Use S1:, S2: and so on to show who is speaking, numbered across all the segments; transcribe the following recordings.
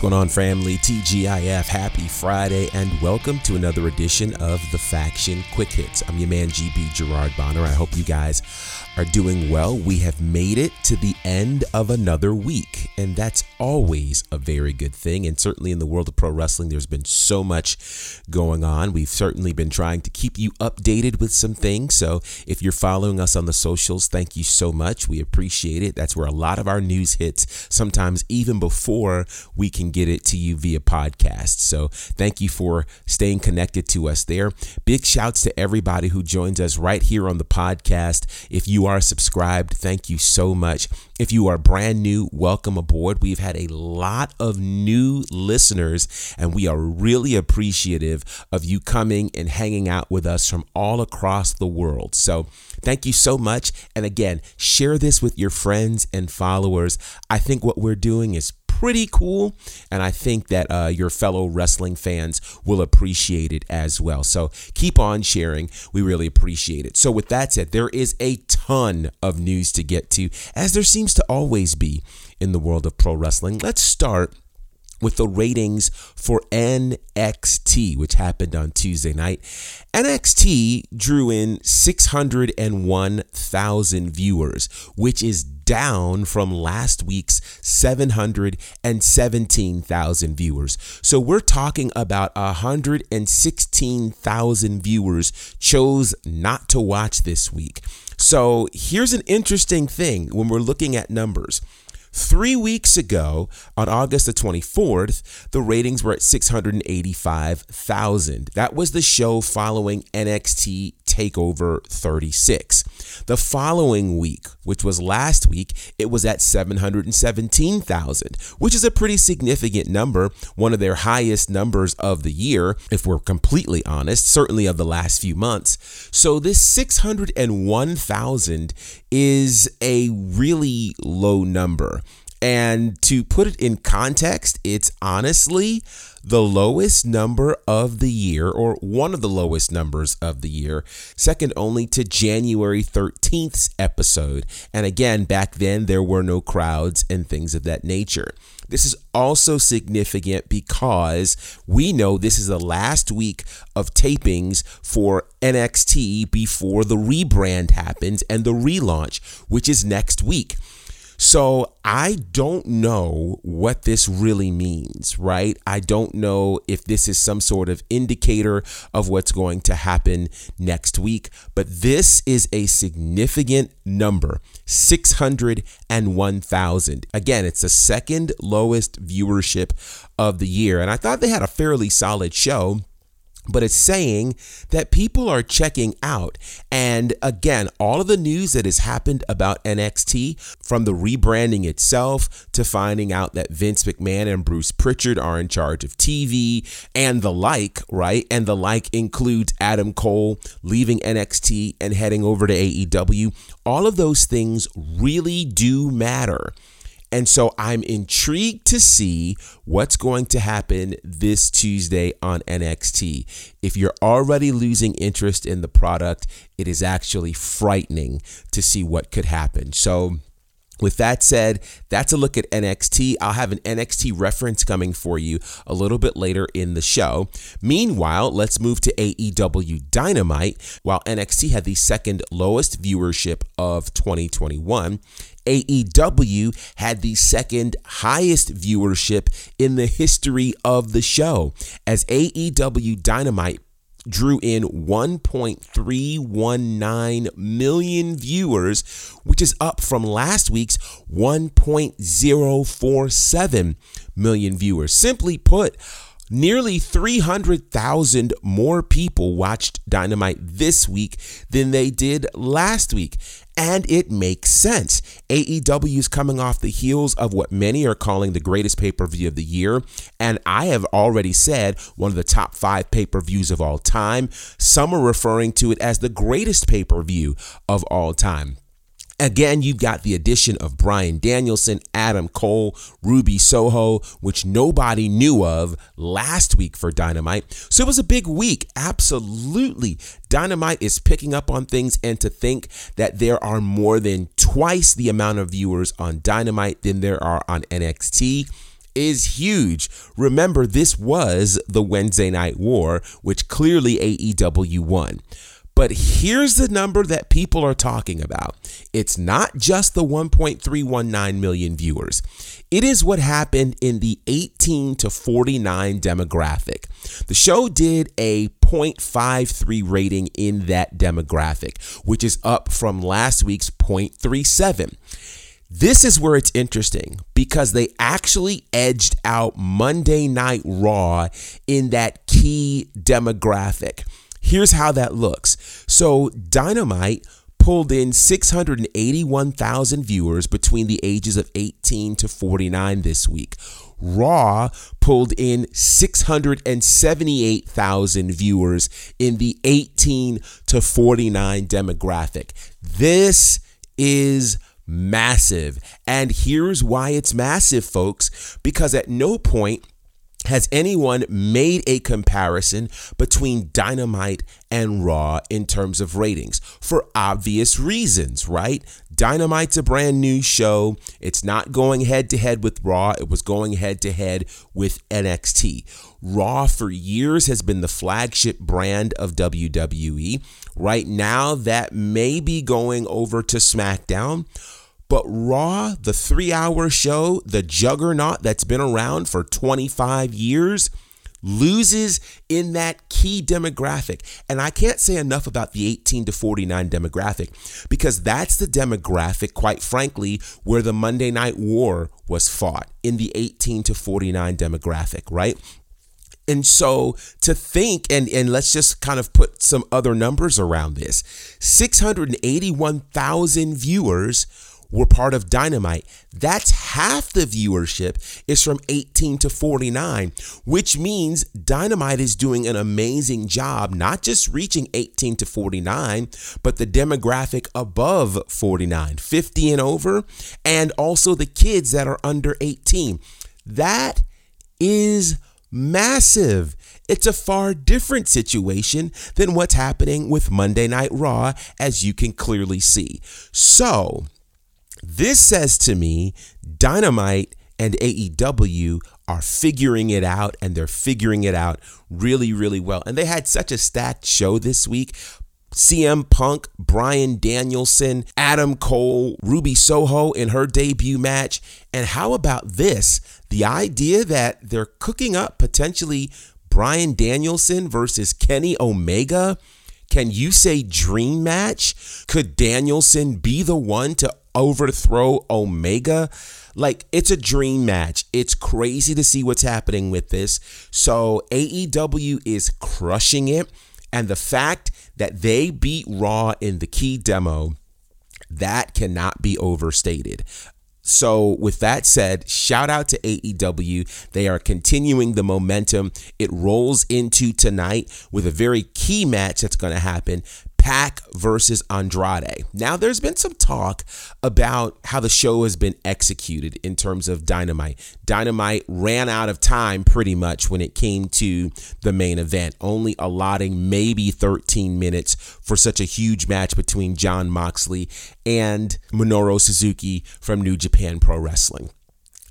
S1: going on, family? TGIF, happy Friday, and welcome to another edition of the Faction Quick Hits. I'm your man, GB Gerard Bonner. I hope you guys are doing well. We have made it to the end of another week, and that's always a very good thing. And certainly in the world of pro wrestling, there's been so much going on. We've certainly been trying to keep you updated with some things. So if you're following us on the socials, thank you so much. We appreciate it. That's where a lot of our news hits, sometimes even before we can get it to you via podcast. So thank you for staying connected to us there. Big shouts to everybody who joins us right here on the podcast. If you are subscribed, thank you so much. If you are brand new, welcome aboard. We've had a lot of new listeners, and we are really appreciative of you coming and hanging out with us from all across the world. So, thank you so much. And again, share this with your friends and followers. I think what we're doing is pretty cool. And I think that uh, your fellow wrestling fans will appreciate it as well. So keep on sharing. We really appreciate it. So, with that said, there is a ton of news to get to, as there seems to always be in the world of pro wrestling. Let's start with the ratings for NXT, which happened on Tuesday night. NXT drew in 601,000 viewers, which is down from last week's 717,000 viewers. So we're talking about 116,000 viewers chose not to watch this week. So here's an interesting thing when we're looking at numbers. Three weeks ago, on August the 24th, the ratings were at 685,000. That was the show following NXT TakeOver 36. The following week, which was last week, it was at 717,000, which is a pretty significant number, one of their highest numbers of the year, if we're completely honest, certainly of the last few months. So this 601,000 is a really low number. And to put it in context, it's honestly the lowest number of the year, or one of the lowest numbers of the year, second only to January 13th's episode. And again, back then there were no crowds and things of that nature. This is also significant because we know this is the last week of tapings for NXT before the rebrand happens and the relaunch, which is next week. So I don't know what this really means, right? I don't know if this is some sort of indicator of what's going to happen next week, but this is a significant number 601,000. Again, it's the second lowest viewership of the year. And I thought they had a fairly solid show but it's saying that people are checking out. And again, all of the news that has happened about NXT, from the rebranding itself to finding out that Vince McMahon and Bruce Pritchard are in charge of TV and the like, right? And the like includes Adam Cole leaving NXT and heading over to AEW. All of those things really do matter. And so I'm intrigued to see what's going to happen this Tuesday on NXT. If you're already losing interest in the product, it is actually frightening to see what could happen. So, with that said, that's a look at NXT. I'll have an NXT reference coming for you a little bit later in the show. Meanwhile, let's move to AEW Dynamite. While NXT had the second lowest viewership of 2021, AEW had the second highest viewership in the history of the show, as AEW Dynamite drew in 1.319 million viewers, which is up from last week's 1.047 million viewers. Simply put, Nearly 300,000 more people watched Dynamite this week than they did last week. And it makes sense. AEW is coming off the heels of what many are calling the greatest pay per view of the year. And I have already said one of the top five pay per views of all time. Some are referring to it as the greatest pay per view of all time. Again, you've got the addition of Bryan Danielson, Adam Cole, Ruby Soho, which nobody knew of last week for Dynamite. So it was a big week. Absolutely. Dynamite is picking up on things, and to think that there are more than twice the amount of viewers on Dynamite than there are on NXT is huge. Remember, this was the Wednesday Night War, which clearly AEW won. But here's the number that people are talking about it's not just the 1.319 million viewers, it is what happened in the 18 to 49 demographic. The show did a 0.53 rating in that demographic, which is up from last week's 0.37. This is where it's interesting because they actually edged out Monday Night Raw in that key demographic. Here's how that looks. So, Dynamite pulled in 681,000 viewers between the ages of 18 to 49 this week. Raw pulled in 678,000 viewers in the 18 to 49 demographic. This is massive. And here's why it's massive, folks, because at no point has anyone made a comparison between Dynamite and Raw in terms of ratings? For obvious reasons, right? Dynamite's a brand new show. It's not going head to head with Raw, it was going head to head with NXT. Raw for years has been the flagship brand of WWE. Right now, that may be going over to SmackDown. But Raw, the three hour show, the juggernaut that's been around for 25 years, loses in that key demographic. And I can't say enough about the 18 to 49 demographic because that's the demographic, quite frankly, where the Monday Night War was fought in the 18 to 49 demographic, right? And so to think, and, and let's just kind of put some other numbers around this 681,000 viewers were part of Dynamite. That's half the viewership is from 18 to 49, which means Dynamite is doing an amazing job, not just reaching 18 to 49, but the demographic above 49, 50 and over, and also the kids that are under 18. That is massive. It's a far different situation than what's happening with Monday Night Raw, as you can clearly see. So, this says to me Dynamite and AEW are figuring it out and they're figuring it out really, really well. And they had such a stacked show this week. CM Punk, Bryan Danielson, Adam Cole, Ruby Soho in her debut match. And how about this? The idea that they're cooking up potentially Bryan Danielson versus Kenny Omega. Can you say dream match? Could Danielson be the one to overthrow Omega. Like it's a dream match. It's crazy to see what's happening with this. So AEW is crushing it. And the fact that they beat Raw in the key demo, that cannot be overstated. So, with that said, shout out to AEW. They are continuing the momentum. It rolls into tonight with a very key match that's going to happen. Pac versus Andrade. Now, there's been some talk about how the show has been executed in terms of Dynamite. Dynamite ran out of time pretty much when it came to the main event, only allotting maybe 13 minutes for such a huge match between Jon Moxley and Minoru Suzuki from New Japan Pro Wrestling.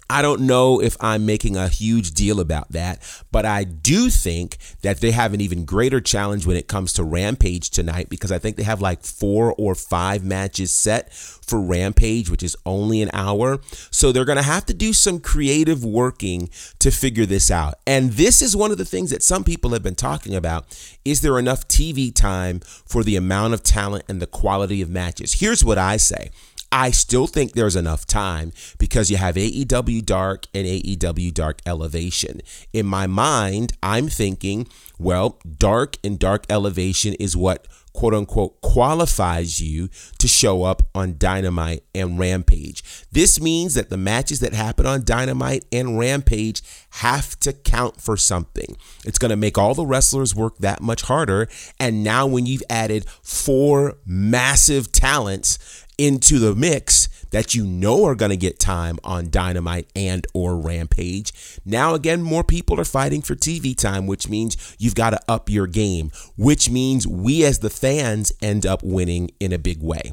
S1: I don't know if I'm making a huge deal about that, but I do think that they have an even greater challenge when it comes to Rampage tonight because I think they have like four or five matches set for Rampage, which is only an hour. So they're going to have to do some creative working to figure this out. And this is one of the things that some people have been talking about. Is there enough TV time for the amount of talent and the quality of matches? Here's what I say. I still think there's enough time because you have AEW Dark and AEW Dark Elevation. In my mind, I'm thinking, well, Dark and Dark Elevation is what quote unquote qualifies you to show up on Dynamite and Rampage. This means that the matches that happen on Dynamite and Rampage have to count for something. It's going to make all the wrestlers work that much harder. And now, when you've added four massive talents into the mix that you know are going to get time on Dynamite and or Rampage. Now again, more people are fighting for TV time, which means you've got to up your game, which means we as the fans end up winning in a big way.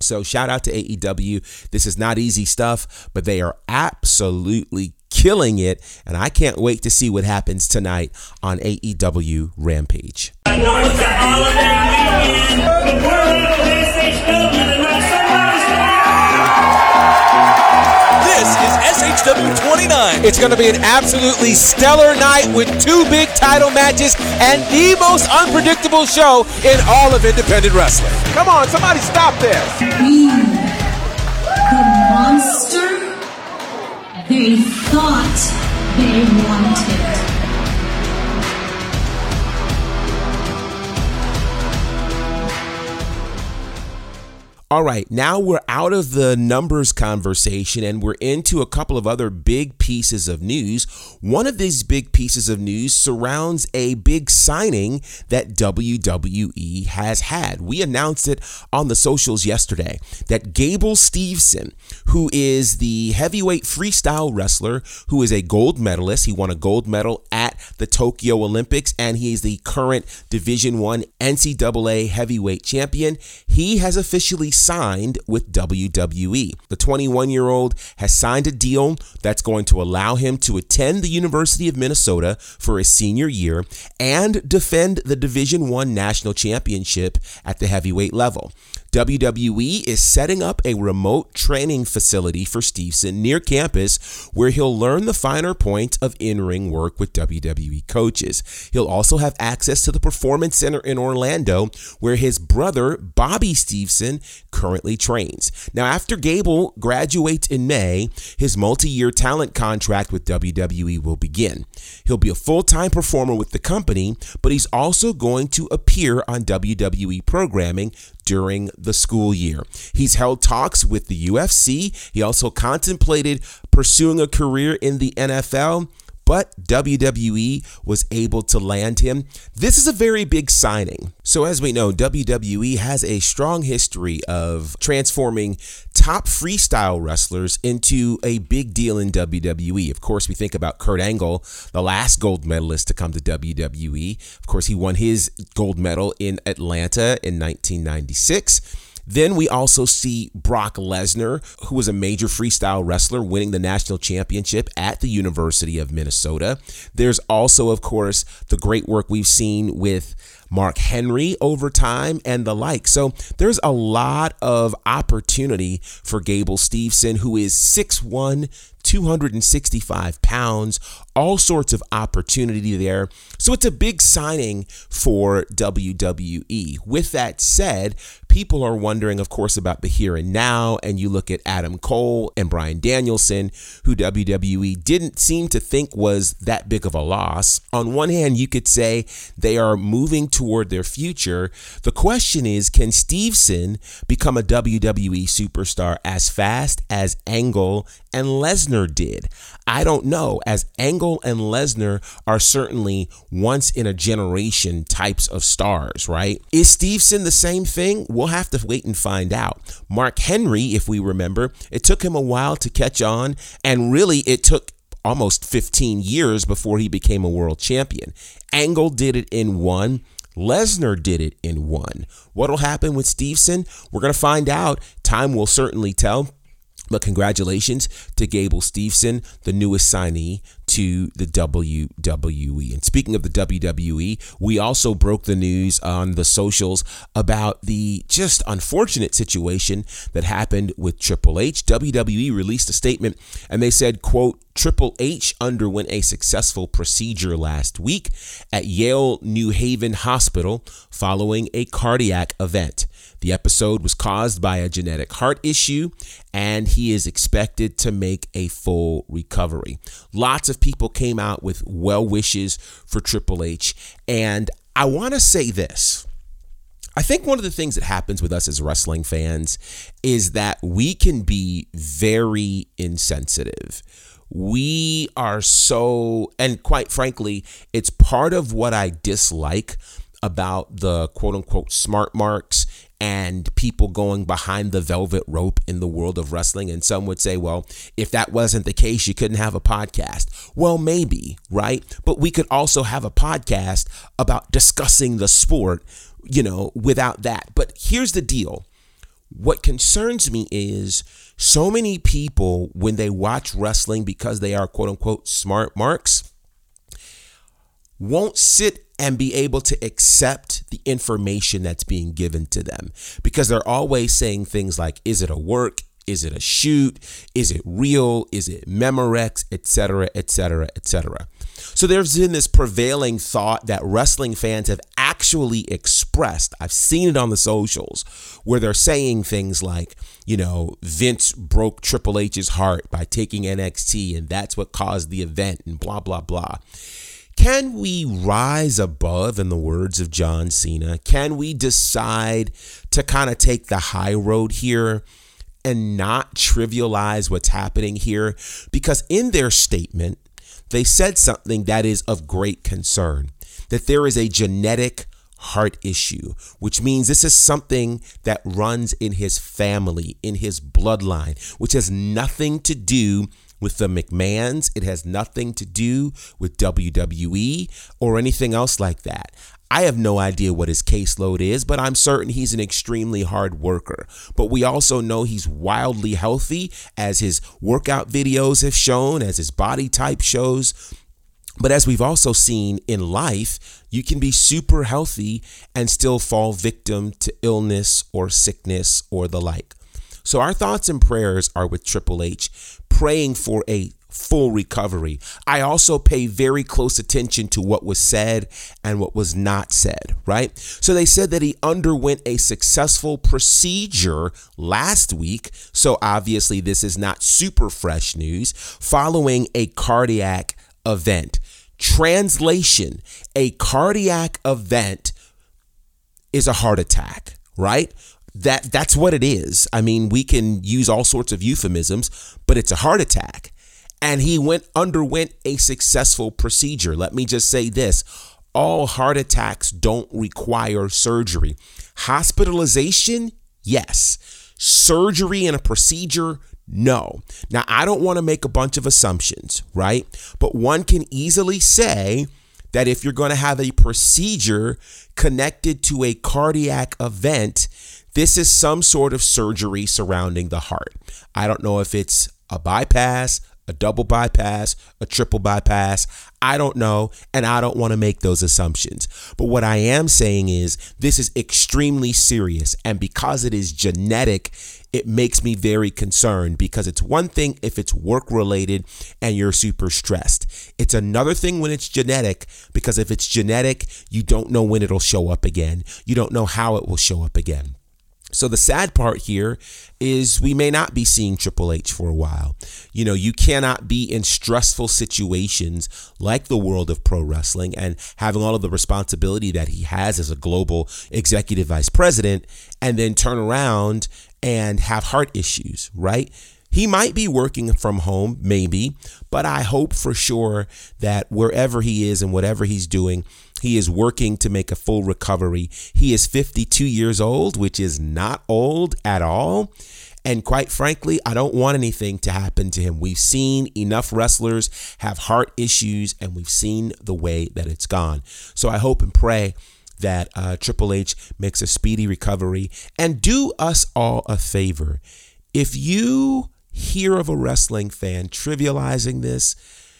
S1: So shout out to AEW. This is not easy stuff, but they are absolutely killing it, and I can't wait to see what happens tonight on AEW Rampage.
S2: This is SHW 29.
S1: It's going to be an absolutely stellar night with two big title matches and the most unpredictable show in all of independent wrestling. Come on, somebody stop this.
S3: We, the monster
S1: All right, now we're out of the numbers conversation and we're into a couple of other big pieces of news. One of these big pieces of news surrounds a big signing that WWE has had. We announced it on the socials yesterday that Gable Steveson, who is the heavyweight freestyle wrestler who is a gold medalist, he won a gold medal at the Tokyo Olympics and he is the current Division 1 NCAA heavyweight champion. He has officially signed with WWE. The 21 year old has signed a deal that's going to allow him to attend the University of Minnesota for his senior year and defend the Division 1 national championship at the heavyweight level. WWE is setting up a remote training facility for Steveson near campus where he'll learn the finer points of in ring work with WWE coaches. He'll also have access to the Performance Center in Orlando where his brother, Bobby Steveson, currently trains. Now, after Gable graduates in May, his multi year talent contract with WWE will begin. He'll be a full time performer with the company, but he's also going to appear on WWE programming during the school year. He's held talks with the UFC. He also contemplated pursuing a career in the NFL but WWE was able to land him. This is a very big signing. So, as we know, WWE has a strong history of transforming top freestyle wrestlers into a big deal in WWE. Of course, we think about Kurt Angle, the last gold medalist to come to WWE. Of course, he won his gold medal in Atlanta in 1996. Then we also see Brock Lesnar, who was a major freestyle wrestler, winning the national championship at the University of Minnesota. There's also, of course, the great work we've seen with Mark Henry over time and the like. So there's a lot of opportunity for Gable Steveson, who is 6'1, 265 pounds, all sorts of opportunity there. So it's a big signing for WWE. With that said, people are wondering, of course, about the here and now. And you look at Adam Cole and Bryan Danielson, who WWE didn't seem to think was that big of a loss. On one hand, you could say they are moving toward their future. The question is can Steveson become a WWE superstar as fast as Angle and Lesnar did? I don't know, as Angle and Lesnar are certainly once in a generation types of stars, right? Is Stevenson the same thing? We'll have to wait and find out. Mark Henry, if we remember, it took him a while to catch on, and really it took almost 15 years before he became a world champion. Angle did it in one. Lesnar did it in one. What'll happen with Stevenson? We're going to find out. Time will certainly tell. But congratulations to Gable Steveson, the newest signee to the WWE. And speaking of the WWE, we also broke the news on the socials about the just unfortunate situation that happened with Triple H. WWE released a statement and they said, quote, Triple H underwent a successful procedure last week at Yale New Haven Hospital following a cardiac event. The episode was caused by a genetic heart issue, and he is expected to make a full recovery. Lots of people came out with well wishes for Triple H, and I want to say this. I think one of the things that happens with us as wrestling fans is that we can be very insensitive. We are so, and quite frankly, it's part of what I dislike about the quote unquote smart marks and people going behind the velvet rope in the world of wrestling. And some would say, well, if that wasn't the case, you couldn't have a podcast. Well, maybe, right? But we could also have a podcast about discussing the sport, you know, without that. But here's the deal what concerns me is So many people, when they watch wrestling because they are quote unquote smart marks, won't sit and be able to accept the information that's being given to them because they're always saying things like, is it a work? Is it a shoot? Is it real? Is it Memorex? Etc. Etc. Etc. So there's been this prevailing thought that wrestling fans have actually expressed. I've seen it on the socials where they're saying things like, you know, Vince broke Triple H's heart by taking NXT and that's what caused the event and blah, blah, blah. Can we rise above, in the words of John Cena? Can we decide to kind of take the high road here and not trivialize what's happening here? Because in their statement, they said something that is of great concern that there is a genetic heart issue, which means this is something that runs in his family, in his bloodline, which has nothing to do with the McMahons. It has nothing to do with WWE or anything else like that. I have no idea what his caseload is, but I'm certain he's an extremely hard worker. But we also know he's wildly healthy, as his workout videos have shown, as his body type shows. But as we've also seen in life, you can be super healthy and still fall victim to illness or sickness or the like. So our thoughts and prayers are with Triple H, praying for a full recovery. I also pay very close attention to what was said and what was not said, right? So they said that he underwent a successful procedure last week. So obviously, this is not super fresh news following a cardiac event. Translation A cardiac event is a heart attack, right? That that's what it is. I mean, we can use all sorts of euphemisms, but it's a heart attack and he went underwent a successful procedure. Let me just say this. All heart attacks don't require surgery. Hospitalization, yes. Surgery and a procedure, no. Now, I don't want to make a bunch of assumptions, right? But one can easily say that if you're going to have a procedure connected to a cardiac event, this is some sort of surgery surrounding the heart. I don't know if it's a bypass, a double bypass, a triple bypass. I don't know, and I don't want to make those assumptions. But what I am saying is this is extremely serious. And because it is genetic, it makes me very concerned because it's one thing if it's work related and you're super stressed. It's another thing when it's genetic because if it's genetic, you don't know when it'll show up again. You don't know how it will show up again. So the sad part here is we may not be seeing Triple H for a while. You know, you cannot be in stressful situations like the world of pro wrestling and having all of the responsibility that he has as a global executive vice president and then turn around and have heart issues, right? He might be working from home, maybe, but I hope for sure that wherever he is and whatever he's doing, he is working to make a full recovery. He is 52 years old, which is not old at all. And quite frankly, I don't want anything to happen to him. We've seen enough wrestlers have heart issues, and we've seen the way that it's gone. So I hope and pray that uh, Triple H makes a speedy recovery. And do us all a favor. If you hear of a wrestling fan trivializing this,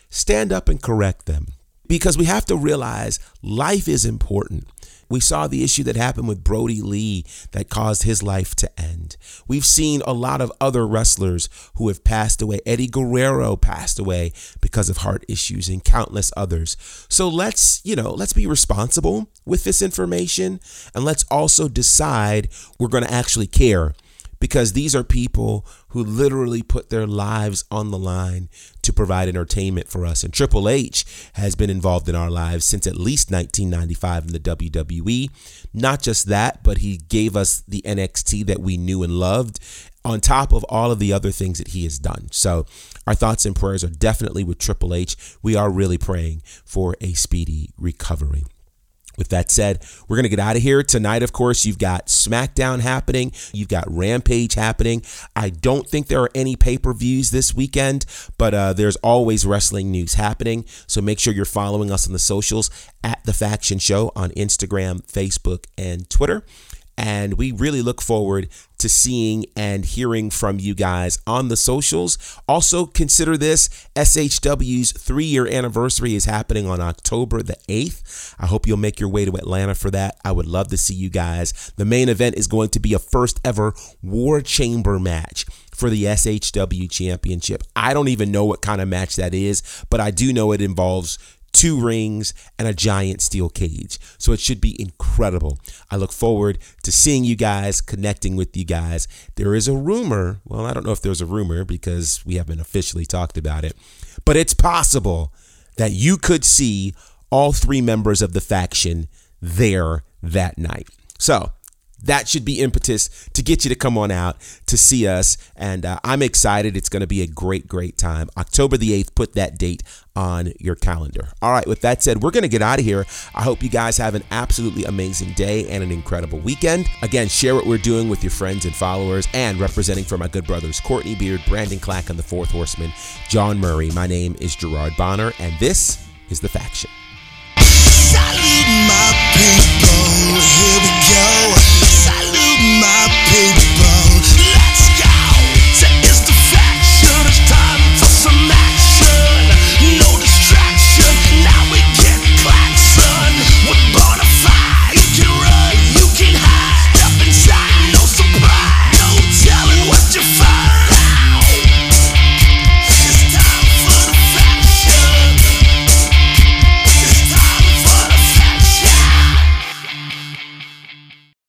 S1: stand up and correct them. Because we have to realize life is important. We saw the issue that happened with Brodie Lee that caused his life to end. We've seen a lot of other wrestlers who have passed away. Eddie Guerrero passed away because of heart issues and countless others. So let's, you know, let's be responsible with this information and let's also decide we're going to actually care because these are people who literally put their lives on the line to provide entertainment for us. And Triple H has been involved in our lives since at least 1995 in the WWE. Not just that, but he gave us the NXT that we knew and loved on top of all of the other things that he has done. So, our thoughts and prayers are definitely with Triple H. We are really praying for a speedy recovery. With that said, we're going to get out of here. Tonight, of course, you've got SmackDown happening, you've got Rampage happening. I don't think there are any pay per views this weekend, but uh, there's always wrestling news happening. So make sure you're following us on the socials at The Faction Show on Instagram, Facebook, and Twitter. And we really look forward to seeing and hearing from you guys on the socials. Also, consider this SHW's three year anniversary is happening on October the 8th. I hope you'll make your way to Atlanta for that. I would love to see you guys. The main event is going to be a first ever War Chamber match for the SHW Championship. I don't even know what kind of match that is, but I do know it involves two rings, and a giant steel cage. So it should be incredible. I look forward to seeing you guys, connecting with you guys. There is a rumor. Well, I don't know if there's a rumor because we haven't officially talked about it, but it's possible that you could see all three members of the faction there that night. So that should be impetus to get you to come on out to see us. And uh, I'm excited. It's going to be a great, great time. October the 8th, put that date on your calendar. All right, with that said, we're going to get out of here. I hope you guys have an absolutely amazing day and an incredible weekend. Again, share what we're doing with your friends and followers. And representing for my good brothers, Courtney Beard, Brandon Clack, and the Fourth Horseman, John Murray. My name is Gerard Bonner, and this is The Faction.